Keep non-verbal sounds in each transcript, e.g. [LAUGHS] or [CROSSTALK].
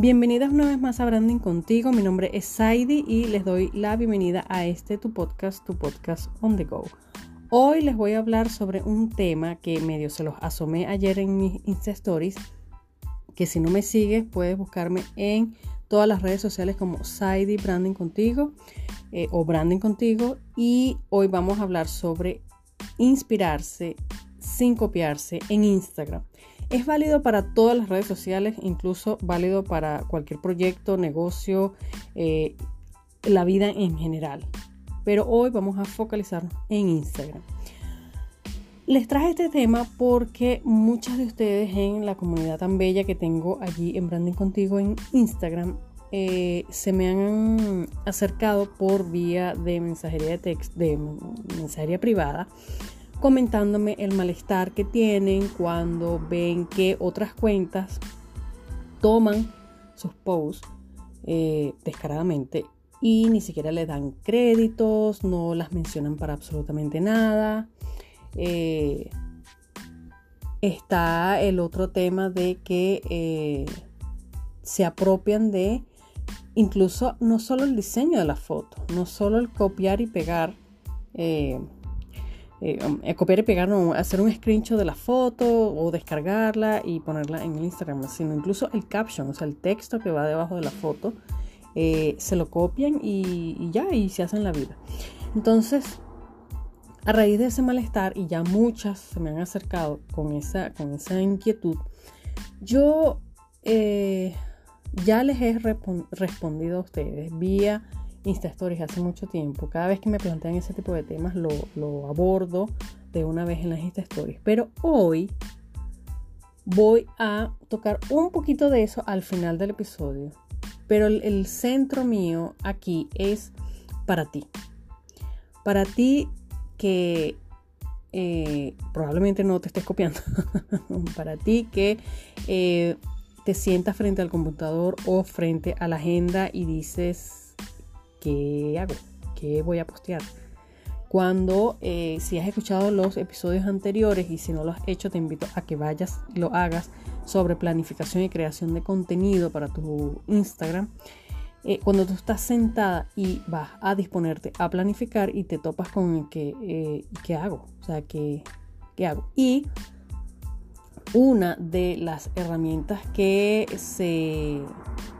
Bienvenidas una vez más a Branding Contigo. Mi nombre es Saidi y les doy la bienvenida a este tu podcast, tu podcast on the go. Hoy les voy a hablar sobre un tema que medio se los asomé ayer en mis Insta Stories, que si no me sigues puedes buscarme en todas las redes sociales como Saidi Branding Contigo eh, o Branding Contigo y hoy vamos a hablar sobre inspirarse sin copiarse en Instagram. Es válido para todas las redes sociales, incluso válido para cualquier proyecto, negocio, eh, la vida en general. Pero hoy vamos a focalizarnos en Instagram. Les traje este tema porque muchas de ustedes en la comunidad tan bella que tengo allí en Branding Contigo en Instagram eh, se me han acercado por vía de mensajería de texto, de mensajería privada comentándome el malestar que tienen cuando ven que otras cuentas toman sus posts eh, descaradamente y ni siquiera le dan créditos, no las mencionan para absolutamente nada. Eh, está el otro tema de que eh, se apropian de incluso no solo el diseño de la foto, no solo el copiar y pegar eh, copiar y pegar, hacer un screenshot de la foto o descargarla y ponerla en el Instagram, sino incluso el caption, o sea, el texto que va debajo de la foto, eh, se lo copian y, ya, y se hacen la vida. Entonces, a raíz de ese malestar, y ya muchas se me han acercado con esa, con esa inquietud, yo ya les he respondido a ustedes vía Insta Stories hace mucho tiempo. Cada vez que me plantean ese tipo de temas lo, abordo de una vez en las Insta Stories. Pero hoy voy a tocar un poquito de eso al final del episodio. Pero el, centro mío aquí es para ti. Para ti que eh, probablemente no te estés copiando. [LAUGHS] para ti que eh, te sientas frente al computador o frente a la agenda y dices, ¿qué hago? ¿Qué voy a postear? Cuando, eh, si has escuchado los episodios anteriores y si no lo has hecho, te invito a que vayas y lo hagas sobre planificación y creación de contenido para tu Instagram. Eh, cuando tú estás sentada y vas a disponerte a planificar y te topas con el que, eh, ¿qué hago? O sea, ¿qué, ¿qué hago? Y una de las herramientas que se,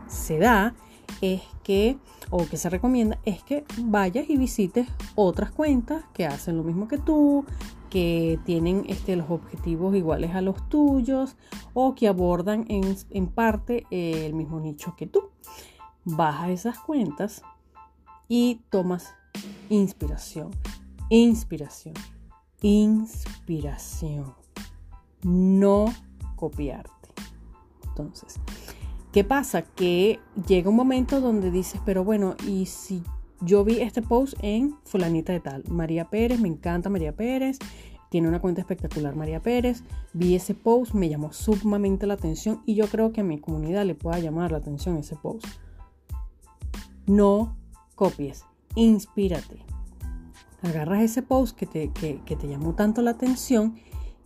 se da es que, o que se recomienda, es que vayas y visites otras cuentas que hacen lo mismo que tú, que tienen este, los objetivos iguales a los tuyos o que abordan en, parte eh, el mismo nicho que tú. Vas a esas cuentas y tomas inspiración, inspiración, inspiración. No copiarte. Entonces, ¿Qué pasa? Que llega un momento donde dices, pero bueno, y si yo vi este post en fulanita de tal, María Pérez, me encanta María Pérez, tiene una cuenta espectacular María Pérez, vi ese post, me llamó sumamente la atención y yo creo que a mi comunidad le pueda llamar la atención ese post. No copies, inspírate. Agarras ese post que te, que te llamó tanto la atención,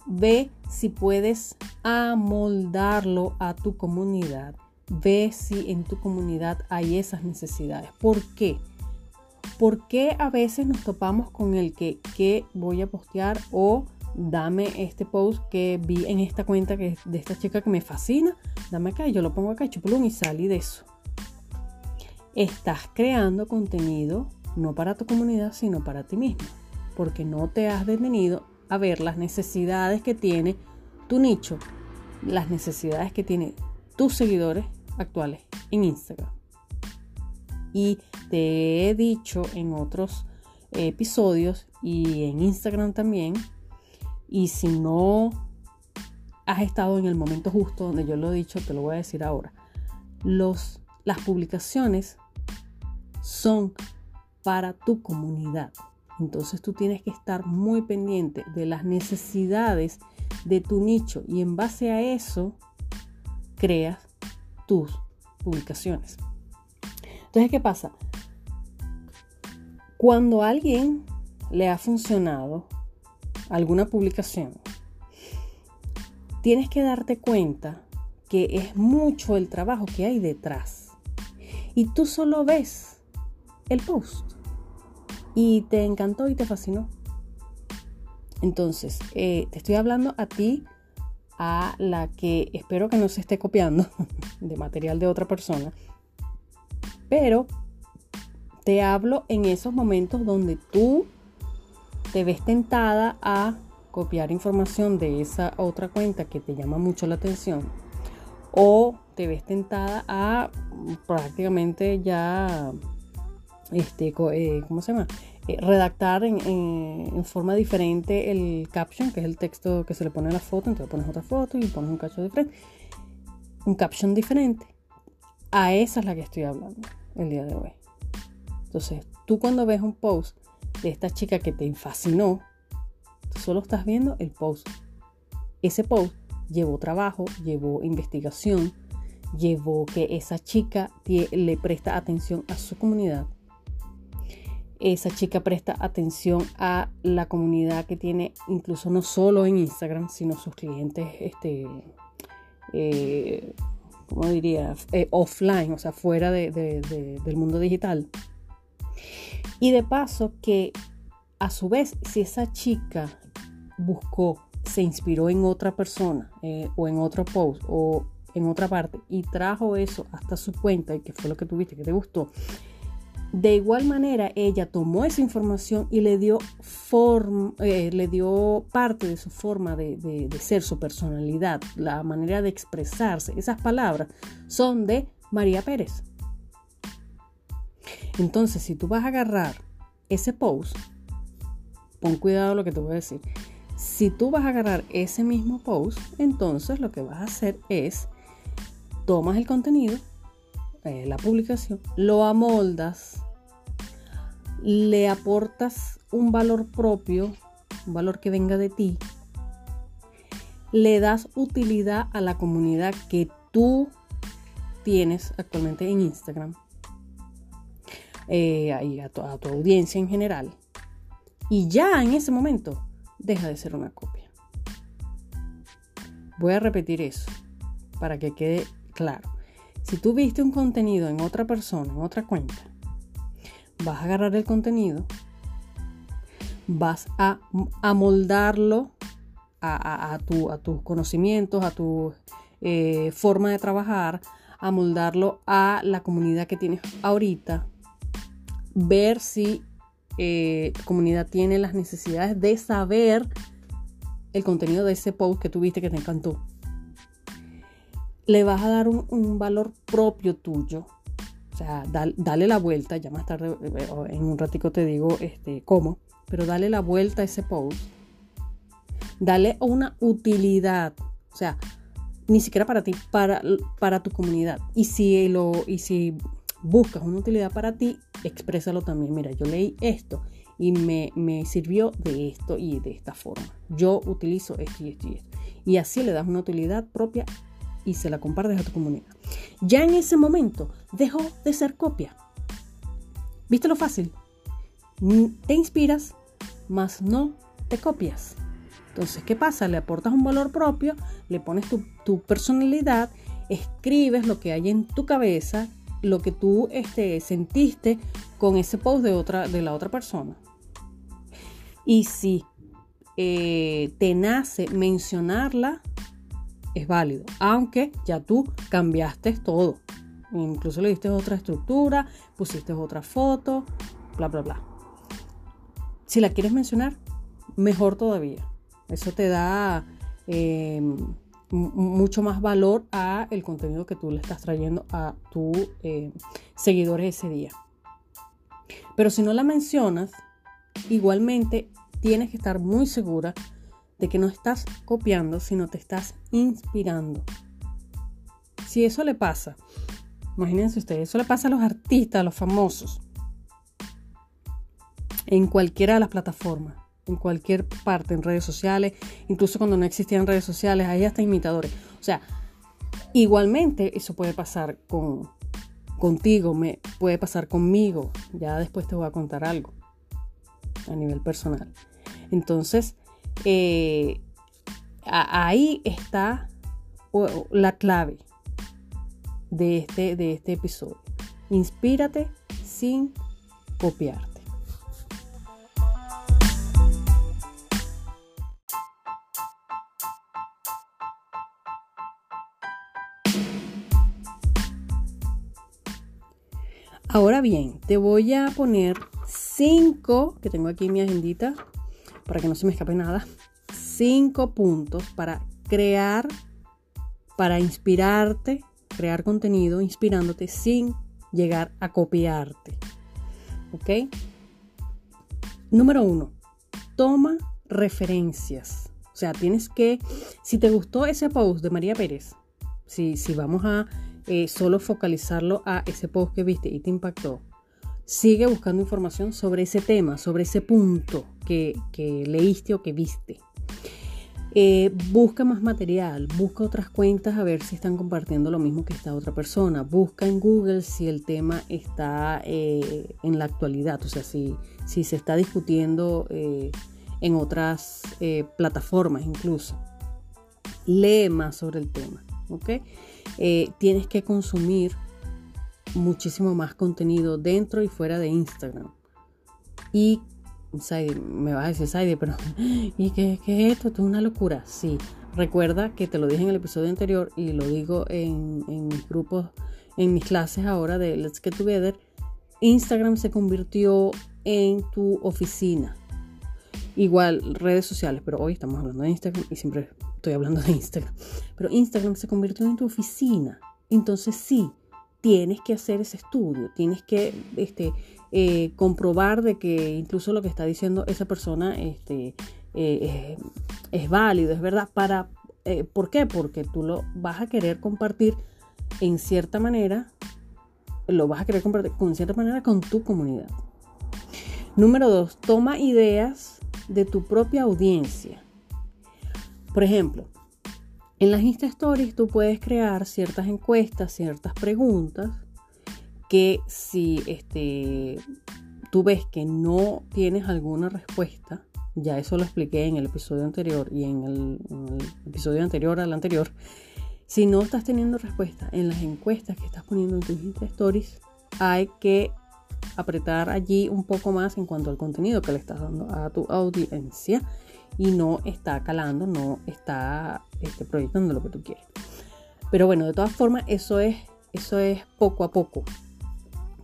ve si puedes amoldarlo a tu comunidad Ve si en tu comunidad hay esas necesidades. ¿Por qué? ¿Por qué a veces nos topamos con el que, que voy a postear o dame este post que vi en esta cuenta que, de esta chica que me fascina? Dame acá y yo lo pongo acá, chupulón y salí de eso. Estás creando contenido no para tu comunidad, sino para ti mismo. Porque no te has detenido a ver las necesidades que tiene tu nicho, las necesidades que tiene tus seguidores actuales en Instagram. Y te he dicho en otros episodios y en Instagram también. Y si no has estado en el momento justo donde yo lo he dicho, te lo voy a decir ahora. Los, las publicaciones son para tu comunidad. Entonces tú tienes que estar muy pendiente de las necesidades de tu nicho y en base a eso creas tus publicaciones. Entonces, ¿qué pasa? Cuando a alguien le ha funcionado alguna publicación, tienes que darte cuenta porque es mucho el trabajo que hay detrás. Y tú solo ves el post y te encantó y te fascinó. Entonces, eh, te estoy hablando a ti, a la que espero que no se esté copiando [LAUGHS] de material de otra persona, pero te hablo en esos momentos donde tú te ves tentada a copiar información de esa otra cuenta que te llama mucho la atención o te ves tentada a prácticamente ya este eh, ¿cómo se llama? Eh, redactar en, forma diferente el caption, que es el texto que se le pone a la foto, entonces pones otra foto y pones un caption diferente. Un caption diferente. A esa es la que estoy hablando el día de hoy. Entonces, tú cuando ves un post de esta chica que te fascinó, tú solo estás viendo el post. Ese post llevó trabajo, llevó investigación, llevó que esa chica le presta atención a su comunidad, esa chica presta atención a la comunidad que tiene, incluso no solo en Instagram, sino sus clientes, este, eh, ¿cómo diría? Eh, offline, o sea, fuera del mundo digital. Y de paso que a su vez, si esa chica buscó, se inspiró en otra persona eh, o en otro post o en otra parte y trajo eso hasta su cuenta y que fue lo que tuviste, que te gustó, de igual manera, ella tomó esa información y le dio, eh, le dio parte de su forma de, ser, su personalidad, la manera de expresarse. Esas palabras son de María Pérez. Entonces, si tú vas a agarrar ese post, pon cuidado lo que te voy a decir. Si tú vas a agarrar ese mismo post, entonces lo que vas a hacer es tomas el contenido, eh, la publicación, lo amoldas le aportas un valor propio, un valor que venga de ti, le das utilidad a la comunidad que tú tienes actualmente en Instagram eh, y a tu, a tu audiencia en general. Y ya en ese momento deja de ser una copia. Voy a repetir eso para que quede claro. Si tú viste un contenido en otra persona, en otra cuenta, vas a agarrar el contenido, vas a amoldarlo a, a, tus conocimientos, a tu eh, forma de trabajar, a moldarlo a la comunidad que tienes ahorita, ver si eh, tu comunidad tiene las necesidades de saber el contenido de ese post que tuviste que te encantó. Le vas a dar un valor propio tuyo o sea, dale la vuelta, ya más tarde, eh, en un ratico te digo este, cómo, pero dale la vuelta a ese post. Dale una utilidad, o sea, ni siquiera para ti, para, para tu comunidad. Y si, lo, y si buscas una utilidad para ti, exprésalo también. Mira, yo leí esto y me, me, sirvió de esto y de esta forma. Yo utilizo esto y esto y esto. Y así le das una utilidad propia y se la compartes a tu comunidad. Ya en ese momento dejó de ser copia. ¿Viste lo fácil? Te inspiras, mas no te copias. Entonces, ¿qué pasa? Le aportas un valor propio, le pones tu, personalidad, escribes lo que hay en tu cabeza, lo que tú este, sentiste con ese post de, otra, de la otra persona. Y si eh, te nace mencionarla, es válido, aunque ya tú cambiaste todo. Incluso le diste otra estructura, pusiste otra foto, bla, bla, bla. Si la quieres mencionar, mejor todavía. Eso te da em, mucho más valor a el contenido que tú le estás trayendo a tus em, seguidores ese día. Pero si no la mencionas, igualmente tienes que estar muy segura de que no estás copiando, sino te estás inspirando. Si eso le pasa, imagínense ustedes, eso le pasa a los artistas, a los famosos, en cualquiera de las plataformas, en cualquier parte, en redes sociales, incluso cuando no existían redes sociales, hay hasta imitadores. O sea, igualmente eso puede pasar con, contigo, me, puede pasar conmigo. Ya después te voy a contar algo a nivel personal. Entonces, eh, ahí está la clave de este, de este episodio. Inspírate sin copiarte. Ahora bien, te voy a poner cinco, que tengo aquí en mi agendita, para que no se me escape nada, cinco puntos para crear, para inspirarte, crear contenido inspirándote sin llegar a copiarte. ¿Ok? Número uno, toma referencias. O sea, tienes que, si te gustó ese post de María Pérez, si, si vamos a eh, solo focalizarlo a ese post que viste y te impactó. Sigue buscando información sobre ese tema, sobre ese punto que, leíste o que viste. Eh, busca más material, busca otras cuentas a ver si están compartiendo lo mismo que esta otra persona. Busca en Google si el tema está eh, en la actualidad, o sea, si, si se está discutiendo en otras plataformas incluso. Lee más sobre el tema, ¿ok? Eh, tienes que consumir muchísimo más contenido dentro y fuera de Instagram. Y me vas a decir, Saidi, pero [LAUGHS] ¿y qué, es esto? Esto es una locura. Sí, recuerda que te lo dije en el episodio anterior y lo digo en, en mis grupos, en mis clases ahora de Let's Get Together. Instagram se convirtió en tu oficina. Igual redes sociales, pero hoy estamos hablando de Instagram y siempre estoy hablando de Instagram, pero Instagram se convirtió en tu oficina. Entonces sí, tienes que hacer ese estudio, tienes que este, eh, comprobar de que incluso lo que está diciendo esa persona este, eh, es, válido, es verdad. Para, eh, ¿Por qué? Porque tú lo vas a querer compartir en cierta manera, lo vas a querer compartir con cierta manera con tu comunidad. Número dos, toma ideas de tu propia audiencia. Por ejemplo, en las Insta Stories tú puedes crear ciertas encuestas, ciertas preguntas que si este, tú ves que no tienes alguna respuesta, ya eso lo expliqué en el episodio anterior y en el, episodio anterior al anterior, si no estás teniendo respuesta en las encuestas que estás poniendo en tus Insta Stories, hay que apretar allí un poco más en cuanto al contenido que le estás dando a tu audiencia y no está calando, no está este, proyectando lo que tú quieres. Pero bueno, de todas formas, eso es, eso es poco a poco.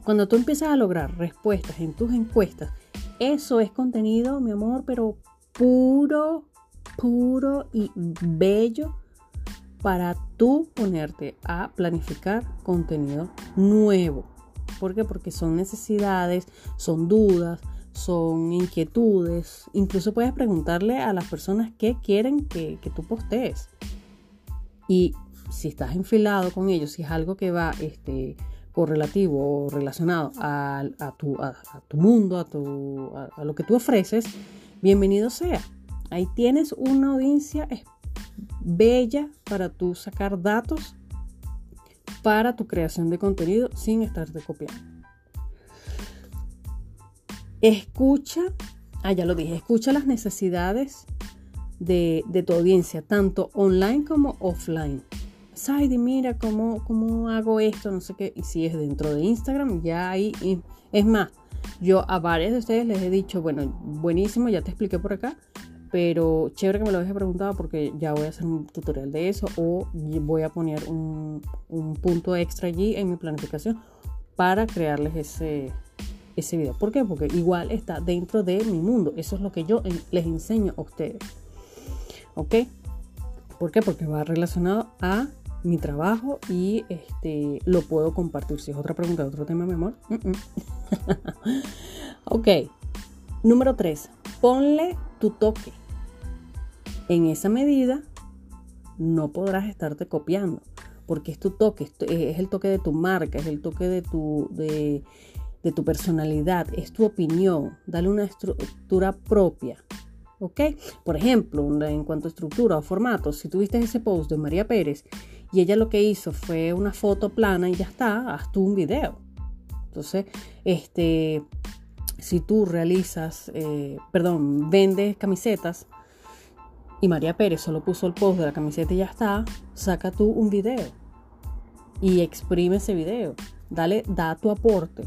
Cuando tú empiezas a lograr respuestas en tus encuestas, eso es contenido, mi amor, pero puro, puro y bello para tú ponerte a planificar contenido nuevo. ¿Por qué? Porque son necesidades, son dudas, son inquietudes. Incluso puedes preguntarle a las personas qué quieren que, tú postees. Y si estás enfilado con ellos, si es algo que va este, correlativo o relacionado a, tu, mundo, a, tu, a, lo que tú ofreces, bienvenido sea. Ahí tienes una audiencia bella para tú sacar datos para tu creación de contenido sin estarte copiando. Escucha, ah, ya lo dije, escucha las necesidades de, tu audiencia, tanto online como offline. Saidi, mira cómo, cómo hago esto, no sé qué. Y si es dentro de Instagram, ya ahí. Es más, yo a varios de ustedes les he dicho, bueno, buenísimo, ya te expliqué por acá, pero chévere que me lo hayas preguntado porque ya voy a hacer un tutorial de eso o voy a poner un, un punto extra allí en mi planificación para crearles ese, ese video. ¿Por qué? Porque igual está dentro de mi mundo. Eso es lo que yo les enseño a ustedes. ¿Ok? ¿Por qué? Porque va relacionado a mi trabajo y este lo puedo compartir. Si es otra pregunta, otro tema, mi amor. [LAUGHS] ok. Número 3. Ponle tu toque. En esa medida no podrás estarte copiando porque es tu toque, es el toque de tu marca, es el toque de tu, de, de tu personalidad, es tu opinión, dale una estructura propia. ¿Ok? Por ejemplo, en cuanto a estructura o formato, si tuviste ese post de María Pérez y ella lo que hizo fue una foto plana y ya está, haz tú un video. Entonces, este, si tú realizas, eh, perdón, vendes camisetas, y María Pérez solo puso el post de la camiseta y ya está, saca tú un video y exprime ese video. Dale, da tu aporte.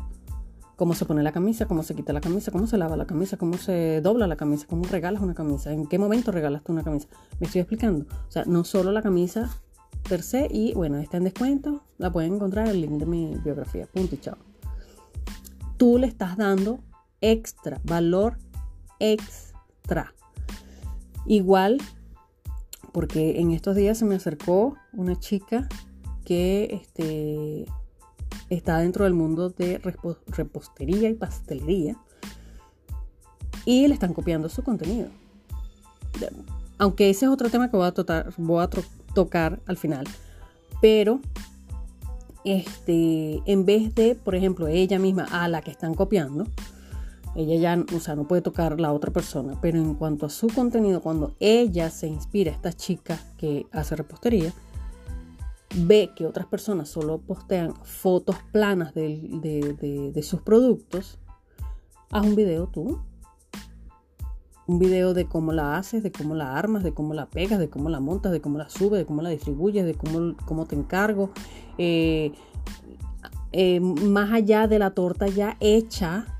Cómo se pone la camisa, cómo se quita la camisa, cómo se lava la camisa, cómo se dobla la camisa, cómo regalas una camisa, en qué momento regalas tú una camisa. Me estoy explicando. O sea, no solo la camisa per se y bueno, está en descuento, la pueden encontrar en el link de mi biografía. Punto y chao. Tú le estás dando extra, valor extra. Igual, porque en estos días se me acercó una chica que este, está dentro del mundo de repostería y pastelería y le están copiando su contenido. Aunque ese es otro tema que voy a, voy a tocar al final. Pero este, en vez de, por ejemplo, ella misma a la que están copiando, ella ya, o sea, no puede tocar la otra persona, pero en cuanto a su contenido, cuando ella se inspira, esta chica que hace repostería, ve que otras personas solo postean fotos planas de, sus productos, haz un video tú. Un video de cómo la haces, de cómo la armas, de cómo la pegas, de cómo la montas, de cómo la subes, de cómo la distribuyes, de cómo, cómo te encargo. Eh, eh, más allá de la torta ya hecha,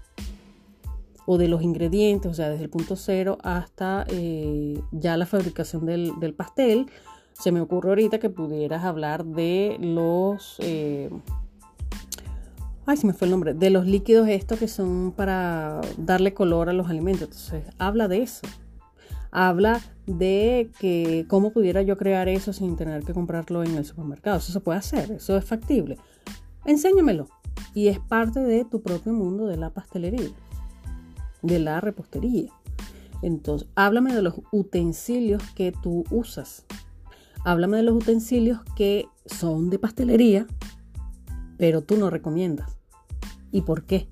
o de los ingredientes, o sea, desde el punto cero hasta eh, ya la fabricación del, pastel. Se me ocurre ahorita que pudieras hablar de los... Eh, ay, se me fue el nombre. De los líquidos estos que son para darle color a los alimentos. Entonces, habla de eso. Habla de que cómo pudiera yo crear eso sin tener que comprarlo en el supermercado. Eso se puede hacer, eso es factible. Enséñamelo. Y es parte de tu propio mundo de la pastelería de la repostería. Entonces, háblame de los utensilios que tú usas. Háblame de los utensilios que son de pastelería, pero tú no recomiendas. ¿Y por qué?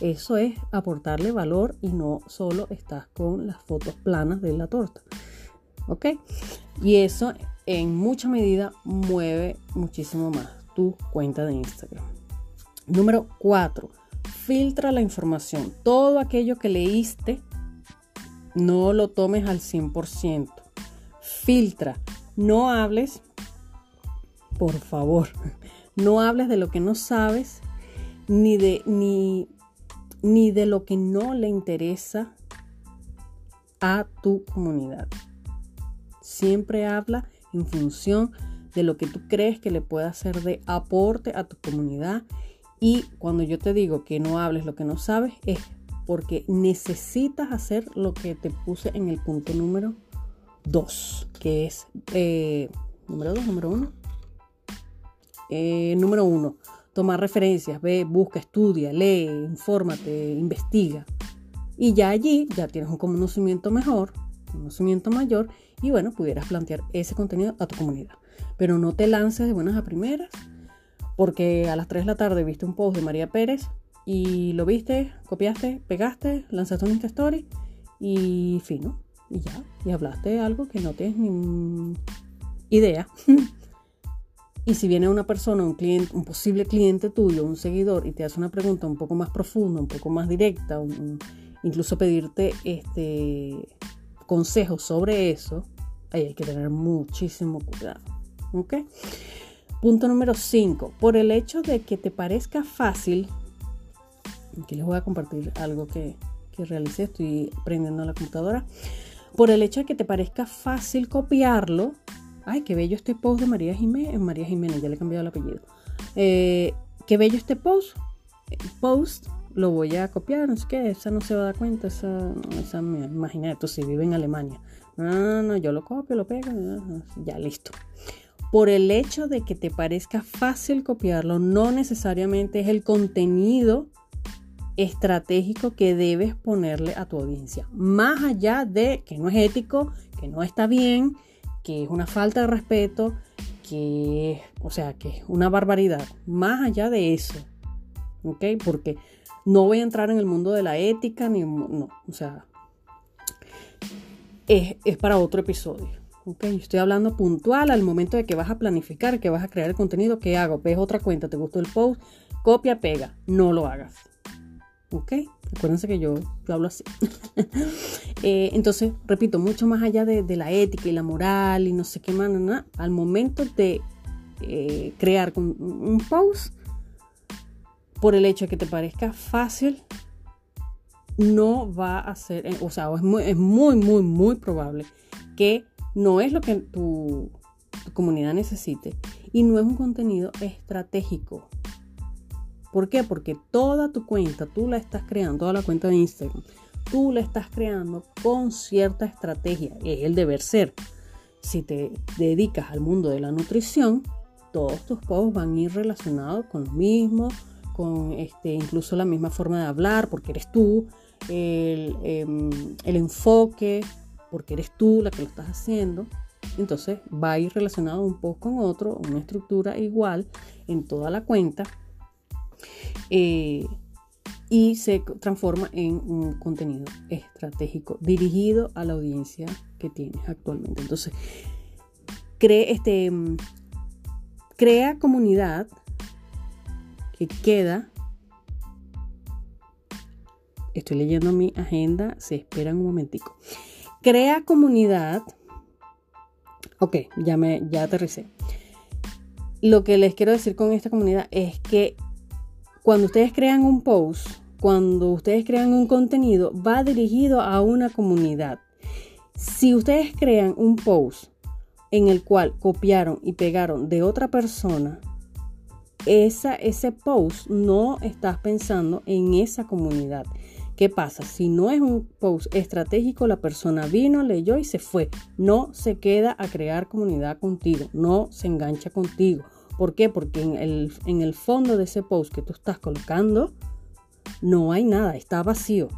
Eso es aportarle valor y no solo estás con las fotos planas de la torta. ¿Ok? Y eso en mucha medida mueve muchísimo más tu cuenta de Instagram. Número 4 filtra la información. Todo aquello que leíste, no lo tomes al 100%. Filtra. No hables, por favor, no hables de lo que no sabes, ni de, ni, ni de lo que no le interesa a tu comunidad. Siempre habla en función de lo que tú crees que le pueda hacer de aporte a tu comunidad y cuando yo te digo que no hables lo que no sabes, es porque necesitas hacer lo que te puse en el punto número 2, que es eh, número 2, número 1. Eh, número 1, tomar referencias, ve, busca, estudia, lee, infórmate, investiga. Y ya allí ya tienes un conocimiento mejor, conocimiento mayor, y bueno, pudieras plantear ese contenido a tu comunidad. Pero no te lances de buenas a primeras porque a las 3 de la tarde viste un post de María Pérez y lo viste, copiaste, pegaste, lanzaste un Insta Story y fino, y ya, y hablaste algo que no tienes ni idea. [LAUGHS] y si viene una persona, un cliente, un posible cliente tuyo, un seguidor, y te hace una pregunta un poco más profunda, un poco más directa, incluso pedirte este consejos sobre eso, ahí hay que tener muchísimo cuidado. ¿Ok? Punto número 5. Por el hecho de que te parezca fácil, aquí les voy a compartir algo que, que realicé, estoy prendiendo la computadora. Por el hecho de que te parezca fácil copiarlo, ay, qué bello este post de María Jiménez, María Jiménez, ya le he cambiado el apellido. Eh, qué bello este post, post, lo voy a copiar, no sé qué, esa no se va a dar cuenta, esa, esa imaginé, tú si vive en Alemania. No, no, yo lo copio, lo pego, ya listo por el hecho de que te parezca fácil copiarlo, no necesariamente es el contenido estratégico que debes ponerle a tu audiencia. Más allá de que no es ético, que no está bien, que es una falta de respeto, que, o sea, que es una barbaridad. Más allá de eso, ¿ok? Porque no voy a entrar en el mundo de la ética, ni, no, o sea, es, es para otro episodio. Estoy hablando puntual al momento de que vas a planificar, que vas a crear el contenido. ¿Qué hago? Ves otra cuenta, te gustó el post, copia, pega. No lo hagas. ¿Ok? Acuérdense que yo, yo hablo así. [LAUGHS] Eh, entonces, repito, mucho más allá de, la ética y la moral y no sé qué más, al momento de eh, crear un, un post, por el hecho de que te parezca fácil, no va a ser, eh, o sea, es muy, es muy, muy, muy probable que no es lo que tu comunidad necesite y no es un contenido estratégico. ¿Por qué? Porque toda tu cuenta, tú la estás creando, toda la cuenta de Instagram, tú la estás creando con cierta estrategia. Es el deber ser. Si te dedicas al mundo de la nutrición, todos tus posts van a ir relacionados con lo mismo, con este, incluso la misma forma de hablar, porque eres tú, el, em, el enfoque, porque eres tú la que lo estás haciendo. Entonces va a ir relacionado un poco con otro, una estructura igual en toda la cuenta eh, y se transforma en un contenido estratégico dirigido a la audiencia que tienes actualmente. Entonces, cree, este, crea comunidad que queda. Estoy leyendo mi agenda, se espera un momentico. Crea comunidad. Ok, ya me ya aterricé. Lo que les quiero decir con esta comunidad es que cuando ustedes crean un post, cuando ustedes crean un contenido, va dirigido a una comunidad. Si ustedes crean un post en el cual copiaron y pegaron de otra persona, ese post no estás pensando en esa comunidad. ¿Qué pasa? Si no es un post estratégico, la persona vino, leyó y se fue. No se queda a crear comunidad contigo, no se engancha contigo. ¿Por qué? Porque en el, fondo de ese post que tú estás colocando, no hay nada, está vacío.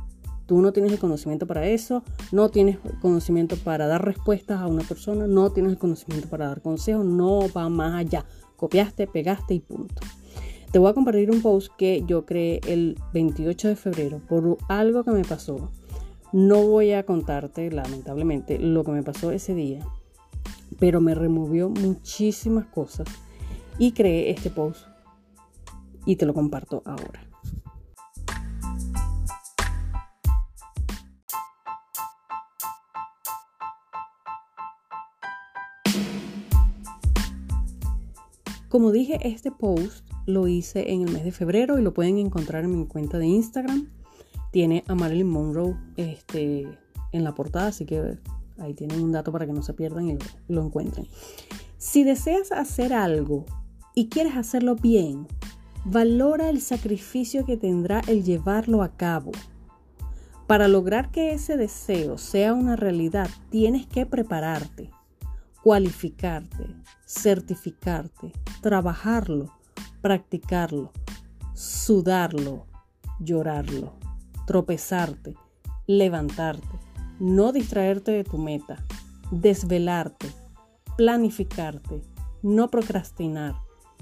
Tú no tienes el conocimiento para eso, no tienes conocimiento para dar respuestas a una persona, no tienes el conocimiento para dar consejos, no va más allá. Copiaste, pegaste y punto. Te voy a compartir un post que yo creé el 28 de febrero por algo que me pasó. No voy a contarte, lamentablemente, lo que me pasó ese día, pero me removió muchísimas cosas y creé este post y te lo comparto ahora. Como dije, este post lo hice en el mes de febrero y lo pueden encontrar en mi cuenta de Instagram. Tiene a Marilyn Monroe este, en la portada, así que ahí tienen un dato para que no se pierdan y lo encuentren. Si deseas hacer algo y quieres hacerlo bien, valora el sacrificio que tendrá el llevarlo a cabo. Para lograr que ese deseo sea una realidad, tienes que prepararte, cualificarte, certificarte, trabajarlo, practicarlo, sudarlo, llorarlo, tropezarte, levantarte, no distraerte de tu meta, desvelarte, planificarte, no procrastinar,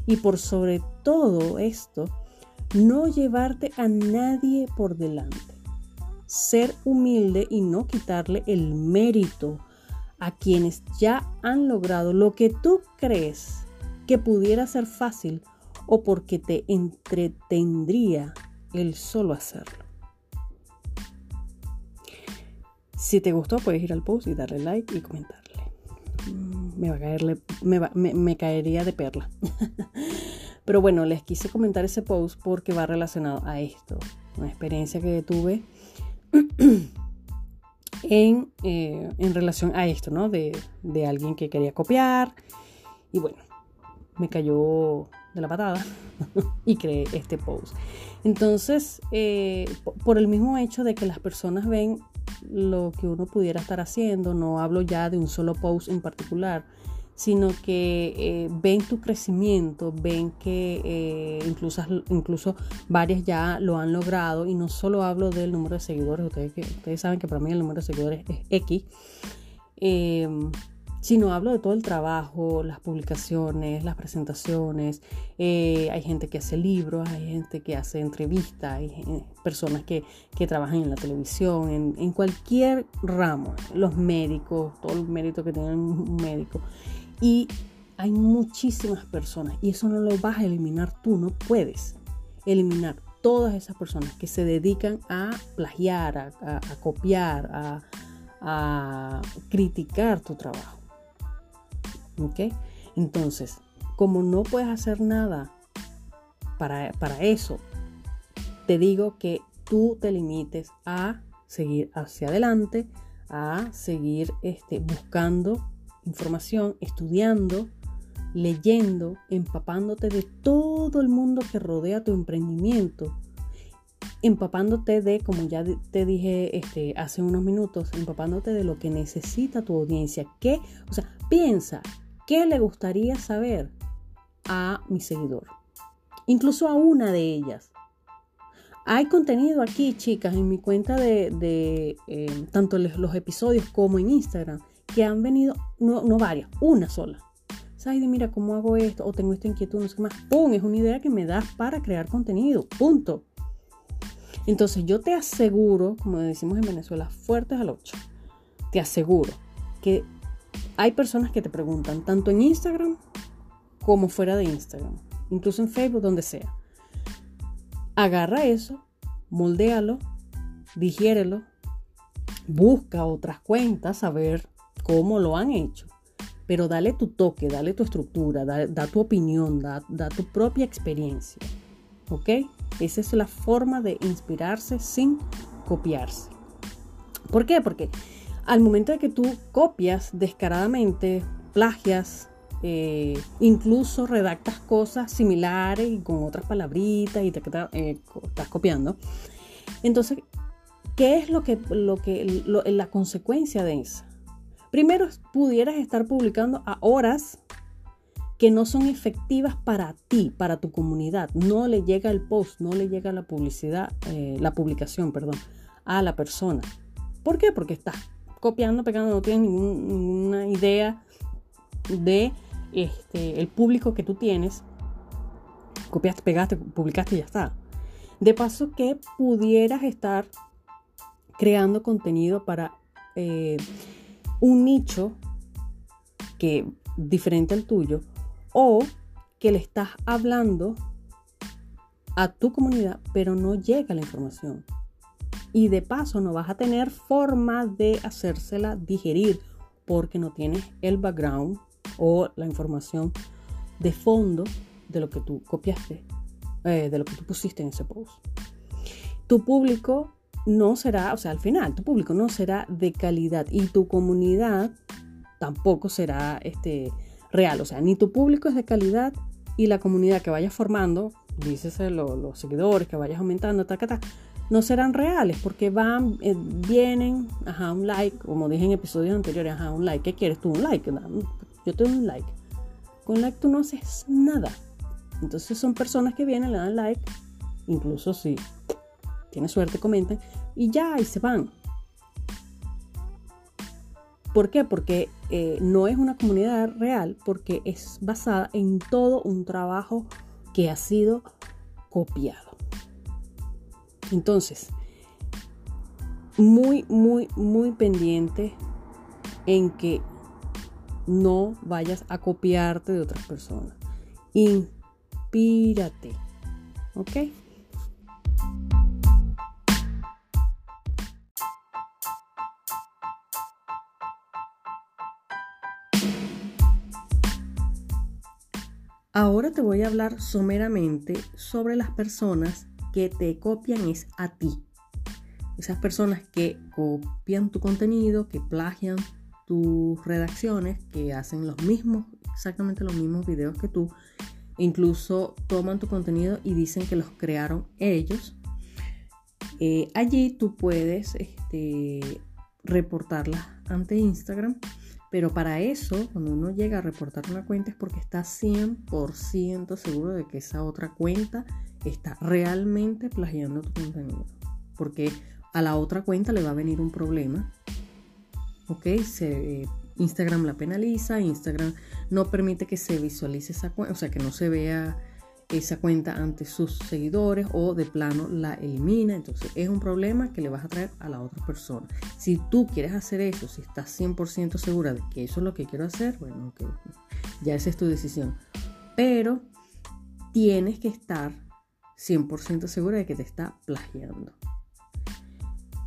y por sobre todo esto, no llevarte a nadie por delante. Ser humilde y no quitarle el mérito a quienes ya han logrado lo que tú crees que pudiera ser fácil o porque te entretendría el solo hacerlo. Si te gustó, puedes ir al post y darle like y comentarle. Me va a caerle, me, caería de perla. [LAUGHS] Pero bueno, les quise comentar ese post porque va relacionado a esto. Una experiencia que tuve [CLEARS THROAT] en, eh, en relación a esto, ¿no? De, de, alguien que quería copiar. Y bueno, me cayó de la patada [LAUGHS] y creé este post. Entonces, eh, por el mismo hecho de que las personas ven lo que uno pudiera estar haciendo, no hablo ya de un solo post en particular, sino que eh, ven tu crecimiento, ven que eh, incluso, incluso varias ya lo han logrado y no solo hablo del número de seguidores, ustedes, saben que para mí el número de seguidores es X, em, sino hablo de todo el trabajo, las publicaciones, las presentaciones. Eh, hay gente que hace libros, hay gente que hace entrevistas, hay personas que, trabajan en la televisión, en, cualquier ramo, los médicos, todo el mérito que tiene un médico. Y hay muchísimas personas y eso no lo vas a eliminar tú, no puedes eliminar todas esas personas que se dedican a plagiar, a, copiar, a, criticar tu trabajo. ¿Ok? Entonces, como no puedes hacer nada para, para eso, te digo que tú te limites a seguir hacia adelante, a seguir este, buscando información, estudiando, leyendo, empapándote de todo el mundo que rodea tu emprendimiento, empapándote de, como ya te dije este, hace unos minutos, empapándote de lo que necesita tu audiencia. ¿Qué? O sea, piensa, ¿qué le gustaría saber a mi seguidor? Incluso a una de ellas. Hay contenido aquí, chicas, en mi cuenta de, eh, tanto los episodios como en Instagram, que han venido, no, varias, una sola. ¿Sabes? Mira, ¿cómo hago esto? O tengo esta inquietud, no sé qué más. ¡Pum! Es una idea que me das para crear contenido. Punto. Entonces yo te aseguro, como decimos en Venezuela, fuertes al 8, te aseguro que hay personas que te preguntan, tanto en Instagram como fuera de Instagram, incluso en Facebook, donde sea. Agarra eso, moldéalo, digiérelo, busca otras cuentas a ver cómo lo han hecho. Pero dale tu toque, dale tu estructura, da, tu opinión, da, da tu propia experiencia. ¿Ok? Esa es la forma de inspirarse sin copiarse. ¿Por qué? Porque al momento de que tú copias descaradamente, plagias, eh, incluso redactas cosas similares y con otras palabritas y te, eh, estás copiando. Entonces, ¿qué es lo que, lo que, la consecuencia de eso? Primero, pudieras estar publicando a horas que no son efectivas para ti, para tu comunidad. No le llega el post, no le llega la publicidad, eh, la publicación, perdón, a la persona. ¿Por qué? Porque estás copiando, pegando, no tienes ninguna idea de este, el público que tú tienes, copiaste, pegaste, publicaste y ya está. De paso que pudieras estar creando contenido para eh, un nicho que diferente al tuyo o que le estás hablando a tu comunidad pero no llega la información y de paso no vas a tener forma de hacérsela digerir porque no tienes el background o la información de fondo de lo que tú copiaste, eh, de lo que tú pusiste en ese post. Tu público no será, o sea, al final, tu público no será de calidad y tu comunidad tampoco será este, real. O sea, ni tu público es de calidad y la comunidad que vayas formando, dices los seguidores que vayas aumentando, ta, ta, no serán reales porque van, eh, vienen, ajá, un like, como dije en episodios anteriores, ajá, un like. ¿Qué quieres tú? Un like. Yo te doy un like. Con like tú no haces nada. Entonces son personas que vienen, le dan like, incluso si tienes suerte, comentan, y ya, y se van. ¿Por qué? Porque eh, no es una comunidad real, porque es basada en todo un trabajo que ha sido copiado. Entonces, muy, muy, muy pendiente en que no vayas a copiarte de otras personas. Inspírate. ¿Ok? Ahora te voy a hablar someramente sobre las personas que te copian es a ti. Esas personas que copian tu contenido, que plagian tus redacciones, que hacen los mismos, exactamente los mismos videos que tú, incluso toman tu contenido y dicen que los crearon ellos. Eh, allí tú puedes este, reportarlas ante Instagram, pero para eso, cuando uno llega a reportar una cuenta es porque está 100% seguro de que esa otra cuenta está realmente plagiando tu contenido. Porque a la otra cuenta le va a venir un problema. ¿Ok? Se, Instagram la penaliza, Instagram no permite que se visualice esa cuenta, o sea, que no se vea esa cuenta ante sus seguidores o de plano la elimina. Entonces es un problema que le vas a traer a la otra persona. Si tú quieres hacer eso, si estás 100% segura de que eso es lo que quiero hacer, bueno, ya esa es tu decisión. Pero tienes que estar 100% segura de que te está plagiando.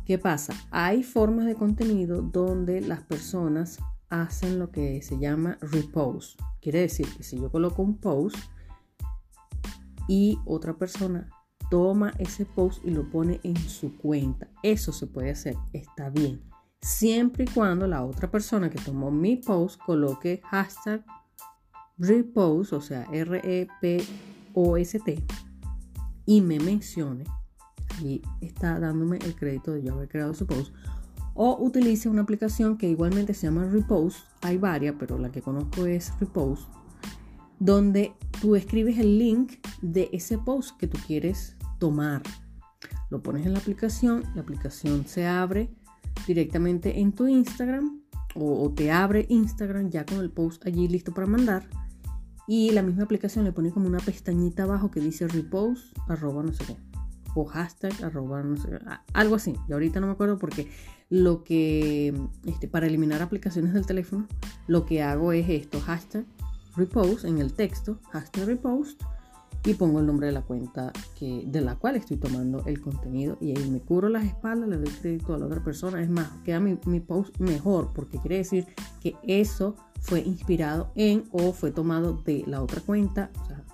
¿Qué pasa? Hay formas de contenido donde las personas hacen lo que se llama repost. Quiere decir que si yo coloco un post y otra persona toma ese post y lo pone en su cuenta, eso se puede hacer, está bien. Siempre y cuando la otra persona que tomó mi post coloque hashtag repost, o sea, R-E-P-O-S-T, y me mencione, y está dándome el crédito de yo haber creado su post, o utilice una aplicación que igualmente se llama Repost, hay varias, pero la que conozco es Repost, donde tú escribes el link de ese post que tú quieres tomar. Lo pones en la aplicación, la aplicación se abre directamente en tu Instagram o, te abre Instagram ya con el post allí listo para mandar. Y la misma aplicación le pone como una pestañita abajo que dice repost, arroba no sé qué. O hashtag, arroba no sé qué. Algo así. Y ahorita no me acuerdo porque lo que, este, para eliminar aplicaciones del teléfono, lo que hago es esto, hashtag repost en el texto, hashtag repost y pongo el nombre de la cuenta que, de la cual estoy tomando el contenido y ahí me cubro las espaldas, le doy crédito a la otra persona. Es más, queda mi, mi post mejor porque quiere decir que eso fue inspirado en o fue tomado de la otra cuenta. O sea,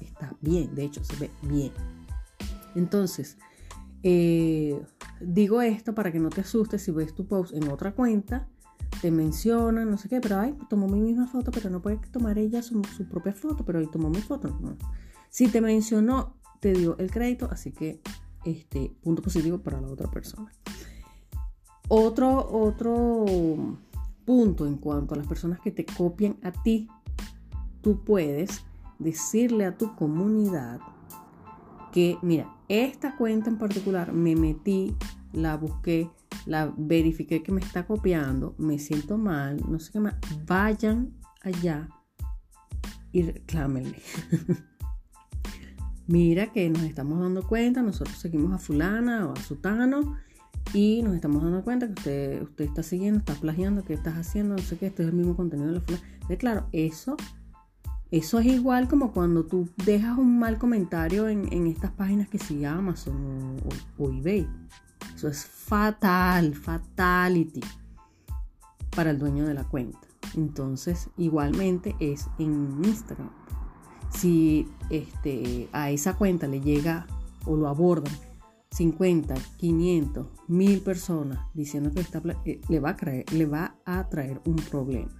está bien, de hecho se ve bien. Entonces, eh, digo esto para que no te asustes si ves tu post en otra cuenta, te menciona, no sé qué, pero ay, tomó mi misma foto, pero no puede tomar ella su, propia foto, pero ahí tomó mi foto. No. Si te mencionó, te dio el crédito, así que este punto positivo para la otra persona. Otro, otro punto en cuanto a las personas que te copian a ti, tú puedes decirle a tu comunidad que, mira, esta cuenta en particular me metí, la busqué, la verifiqué que me está copiando, me siento mal, no sé qué más, vayan allá y reclámenle. [LAUGHS] mira que nos estamos dando cuenta, nosotros seguimos a fulana o a sutano y nos estamos dando cuenta que usted, usted está siguiendo, está plagiando, que estás haciendo, no sé qué, este es el mismo contenido de la fulana. Entonces, claro, eso, eso es igual como cuando tú dejas un mal comentario en, estas páginas que sigue Amazon o, o eBay. Eso es fatal, fatality para el dueño de la cuenta. Entonces, igualmente es en Instagram si este, a esa cuenta le llega o lo abordan 50, 500, 1000 personas diciendo que eh, le, va a traer, le va a traer un problema.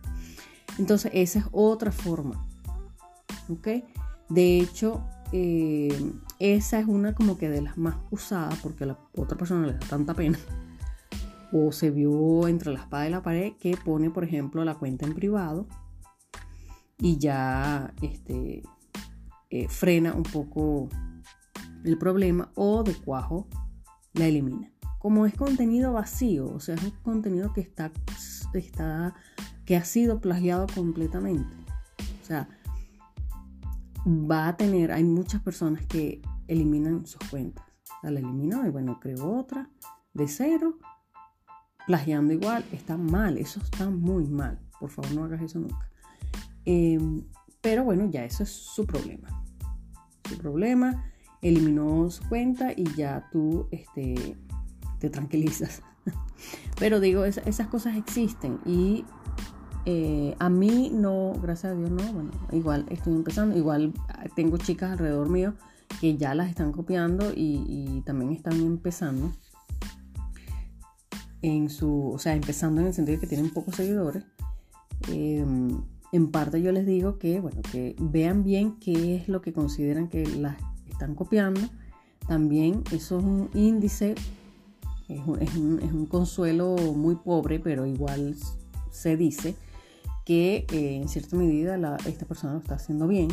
Entonces, esa es otra forma. ¿Ok? De hecho, eh, esa es una como que de las más usadas porque a la otra persona le da tanta pena. O se vio entre la espada y la pared que pone, por ejemplo, la cuenta en privado y ya este, eh, frena un poco el problema o de cuajo la elimina. Como es contenido vacío, o sea, es un contenido que está, está que ha sido plagiado completamente. O sea, va a tener, hay muchas personas que eliminan sus cuentas. La eliminó y bueno, creo otra de cero, plagiando igual, está mal, eso está muy mal. Por favor, no hagas eso nunca. Em, pero bueno, ya eso es su problema su problema, eliminó su cuenta y ya tú este, te tranquilizas. [LAUGHS] Pero digo, esas cosas existen y eh, a mí no, gracias a Dios no, bueno, igual estoy empezando, igual tengo chicas alrededor mío que ya las están copiando y, también están empezando en su, o sea, empezando en el sentido de que tienen pocos seguidores. Em, en parte yo les digo que, bueno, que vean bien qué es lo que consideran que las están copiando. También eso es un índice, es un, consuelo muy pobre, pero igual se dice que eh, en cierta medida esta persona lo está haciendo bien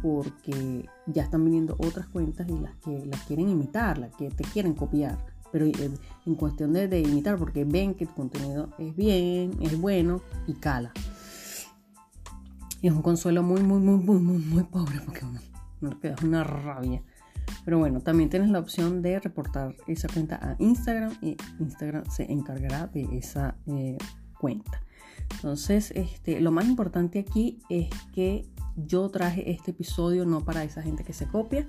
porque ya están viniendo otras cuentas y las que las quieren imitar, las que te quieren copiar, pero eh, en cuestión de, de imitar porque ven que tu contenido es bien, es bueno y cala. Y es un consuelo muy, muy, muy, muy, muy, muy pobre porque no queda una rabia. Pero bueno, también tienes la opción de reportar esa cuenta a Instagram y Instagram se encargará de esa eh, cuenta. Entonces, este, lo más importante aquí es que yo traje este episodio no para esa gente que se copia,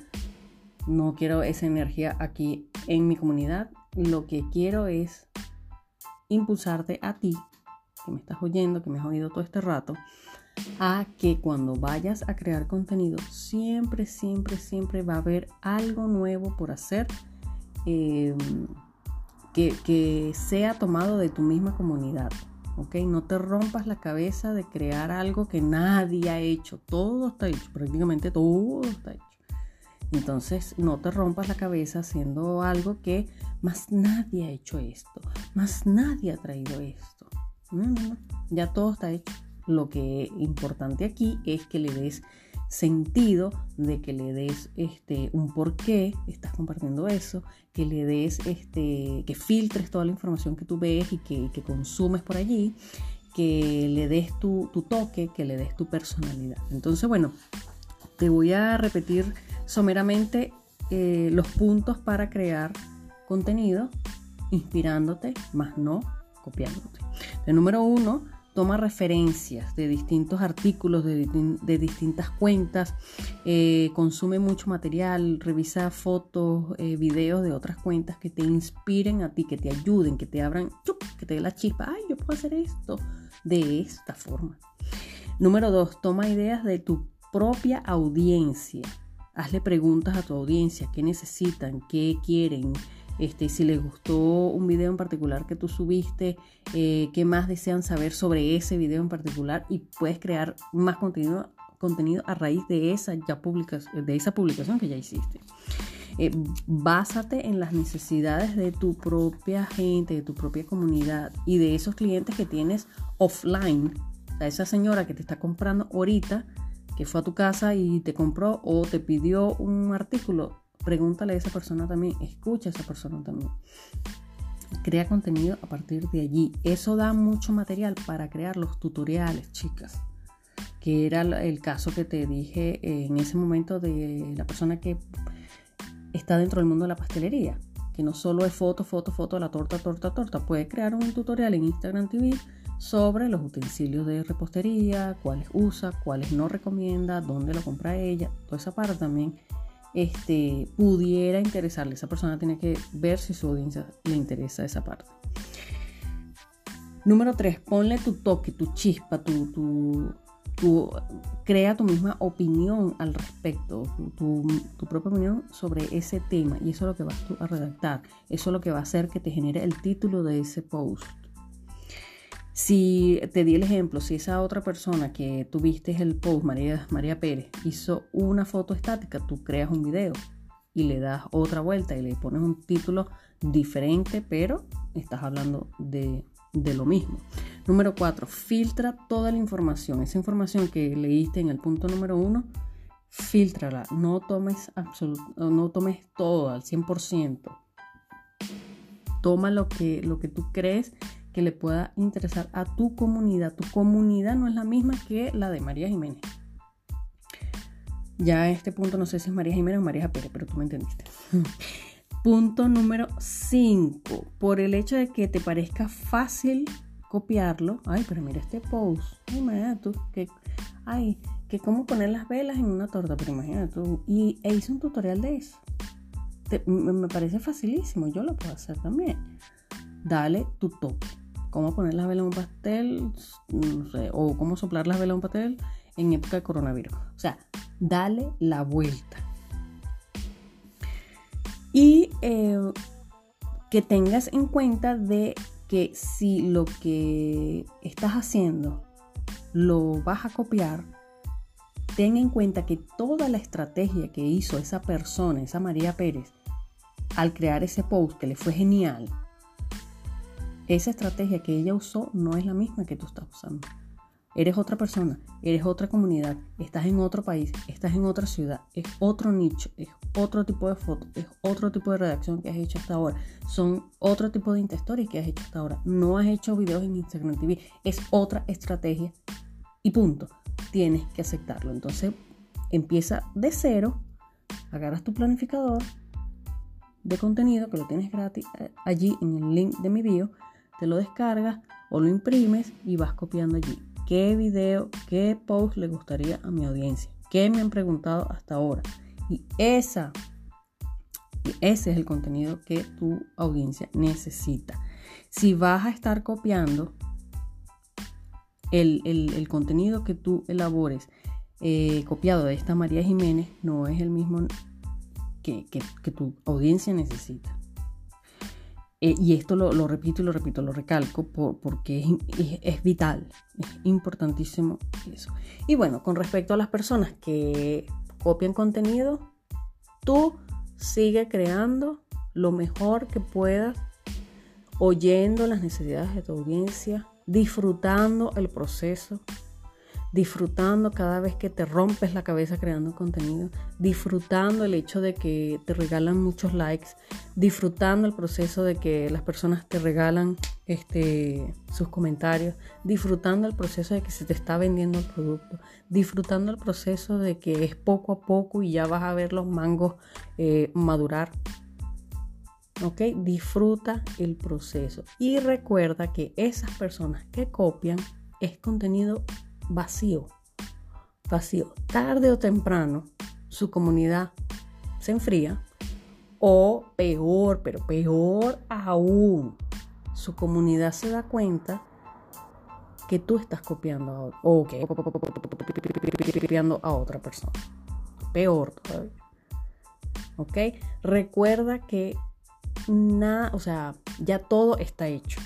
no quiero esa energía aquí en mi comunidad. Lo que quiero es impulsarte a ti, que me estás oyendo, que me has oído todo este rato, a que cuando vayas a crear contenido, siempre, siempre, siempre va a haber algo nuevo por hacer em, que, que sea tomado de tu misma comunidad. ¿ok? No te rompas la cabeza de crear algo que nadie ha hecho. Todo está hecho, prácticamente todo está hecho. Entonces no te rompas la cabeza haciendo algo que más nadie ha hecho esto, más nadie ha traído esto. No, no, no. Ya todo está hecho. Lo que es importante aquí es que le des sentido, de que le des este, un porqué, estás compartiendo eso, que le des, este, que filtres toda la información que tú ves y que, consumes por allí, que le des tu, toque, que le des tu personalidad. Entonces, bueno, te voy a repetir someramente eh, los puntos para crear contenido inspirándote, más no copiándote. El número uno, toma referencias de distintos artículos, de, distintas cuentas, eh, consume mucho material, revisa fotos, eh, videos de otras cuentas que te inspiren a ti, que te ayuden, que te abran, que te dé la chispa, ay, yo puedo hacer esto de esta forma. Número dos, toma ideas de tu propia audiencia. Hazle preguntas a tu audiencia, qué necesitan, qué quieren, este, si les gustó un video en particular que tú subiste, eh, qué más desean saber sobre ese video en particular y puedes crear más contenido, contenido a raíz de esa, ya de esa publicación que ya hiciste. Eh, básate en las necesidades de tu propia gente, de tu propia comunidad y de esos clientes que tienes offline. O esa señora que te está comprando ahorita, que fue a tu casa y te compró o te pidió un artículo, pregúntale a esa persona también, escucha a esa persona también. Crea contenido a partir de allí. Eso da mucho material para crear los tutoriales, chicas. Que era el caso que te dije en ese momento de la persona que está dentro del mundo de la pastelería. Que no solo es foto, foto, foto, la torta, torta, torta. Puede crear un tutorial en Instagram TV sobre los utensilios de repostería, cuáles usa, cuáles no recomienda, dónde lo compra ella. Toda esa parte también este, pudiera interesarle. Esa persona tiene que ver si su audiencia le interesa esa parte. Número 3, ponle tu toque, tu chispa, tu, tu, crea tu misma opinión al respecto, tu, tu, propia opinión sobre ese tema. Y eso es lo que vas tú a redactar. Eso es lo que va a hacer que te genere el título de ese post. Si te di el ejemplo, si esa otra persona que tuviste el post, María, María Pérez, hizo una foto estática, tú creas un video y le das otra vuelta y le pones un título diferente, pero estás hablando de, lo mismo. Número 4, filtra toda la información. Esa información que leíste en el punto número 1, filtrala. No tomes, no tomes todo al 100%. Toma lo que, lo que tú crees que le pueda interesar a tu comunidad. Tu comunidad no es la misma que la de María Jiménez. Ya a este punto no sé si es María Jiménez o María Pérez, pero tú me entendiste. [LAUGHS] Punto número 5. Por el hecho de que te parezca fácil copiarlo. Ay, pero mira este post. Imagínate tú. Que, ay, que cómo poner las velas en una torta. Pero imagínate tú. Y e hice un tutorial de eso. me parece facilísimo. Yo lo puedo hacer también. Dale tu toque cómo poner las velas en un pastel, no sé, o cómo soplar las velas en un pastel en época de coronavirus. O sea, dale la vuelta. Y eh, que tengas en cuenta de que si lo que estás haciendo lo vas a copiar, ten en cuenta que toda la estrategia que hizo esa persona, esa María Pérez, al crear ese post que le fue genial, esa estrategia que ella usó no es la misma que tú estás usando. Eres otra persona, eres otra comunidad, estás en otro país, estás en otra ciudad, es otro nicho, es otro tipo de foto, es otro tipo de redacción que has hecho hasta ahora, son otro tipo de Stories que has hecho hasta ahora. No has hecho videos en Instagram TV, es otra estrategia y punto. Tienes que aceptarlo. Entonces empieza de cero, agarras tu planificador de contenido que lo tienes gratis eh, allí en el link de mi bio te lo descargas o lo imprimes y vas copiando allí. ¿Qué video, qué post le gustaría a mi audiencia? ¿Qué me han preguntado hasta ahora? Y esa Ese es el contenido que tu audiencia necesita. Si vas a estar copiando el, contenido que tú elabores eh, copiado de esta María Jiménez, no es el mismo que, tu audiencia necesita. Eh, y esto lo, repito y lo repito, lo recalco porque es, es, vital, es importantísimo eso. Y bueno, con respecto a las personas que copian contenido, tú sigue creando lo mejor que puedas, oyendo las necesidades de tu audiencia, disfrutando el proceso, disfrutando cada vez que te rompes la cabeza creando contenido, disfrutando el hecho de que te regalan muchos likes, disfrutando el proceso de que las personas te regalan este, sus comentarios, disfrutando el proceso de que se te está vendiendo el producto, disfrutando el proceso de que es poco a poco y ya vas a ver los mangos eh, madurar. ¿Ok? Disfruta el proceso. Y recuerda que esas personas que copian es contenido vacío. Vacío. Tarde o temprano su comunidad se enfría. O peor, pero peor aún, su comunidad se da cuenta que tú estás copiando a, o que copiando a otra persona. Peor todavía. ¿Ok? Recuerda que nada, o sea, ya todo está hecho.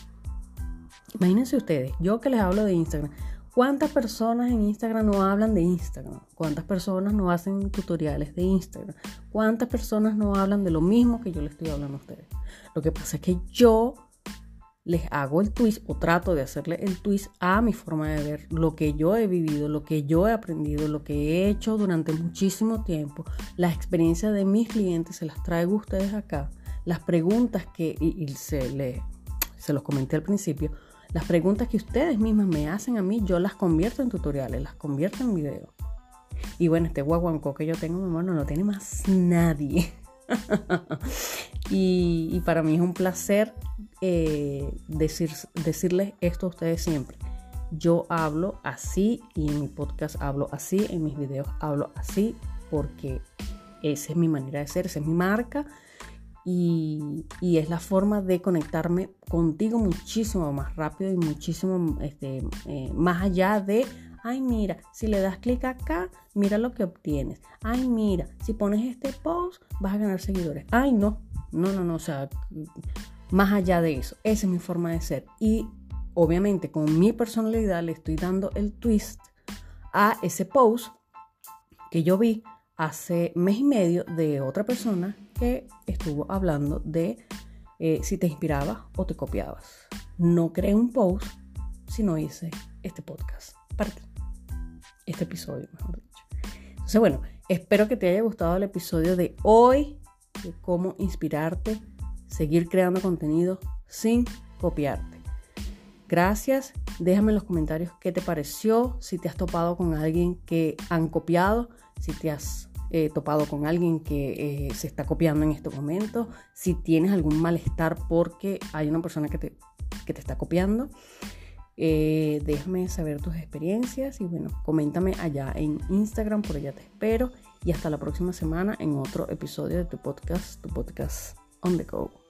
Imagínense ustedes, yo que les hablo de Instagram, ¿cuántas personas en Instagram no hablan de Instagram? ¿Cuántas personas no hacen tutoriales de Instagram? ¿Cuántas personas no hablan de lo mismo que yo les estoy hablando a ustedes? Lo que pasa es que yo les hago el twist o trato de hacerle el twist a mi forma de ver lo que yo he vivido, lo que yo he aprendido, lo que he hecho durante muchísimo tiempo, las experiencias de mis clientes, se las traigo a ustedes acá las preguntas que, y, se, le, se los comenté al principio, las preguntas que ustedes mismas me hacen a mí, yo las convierto en tutoriales, las convierto en videos. Y bueno, este guaguanco que yo tengo, mi hermano, no tiene más nadie. [LAUGHS] y, para mí es un placer eh, decir, decirles esto a ustedes siempre. Yo hablo así y en mi podcast hablo así, en mis videos hablo así, porque esa es mi manera de ser, esa es mi marca y, es la forma de conectarme contigo muchísimo más rápido y muchísimo este, eh, más allá de, ay mira, si le das clic acá, mira lo que obtienes. Ay mira, si pones este post, vas a ganar seguidores. Ay no, no, no, no, o sea, más allá de eso, esa es mi forma de ser. Y obviamente con mi personalidad le estoy dando el twist a ese post que yo vi hace mes y medio de otra persona estuvo hablando de eh, si te inspirabas o te copiabas. No creé un post, sino hice este podcast para ti. Este episodio, mejor dicho. Entonces, bueno, espero que te haya gustado el episodio de hoy de cómo inspirarte, seguir creando contenido sin copiarte. Gracias. Déjame en los comentarios qué te pareció, si te has topado con alguien que han copiado, si te has eh, topado con alguien que eh, se está copiando en estos momentos, si tienes algún malestar porque hay una persona que te, que te está copiando. Eh, déjame saber tus experiencias y bueno, coméntame allá en Instagram, por allá te espero y hasta la próxima semana en otro episodio de tu podcast, tu podcast on the go.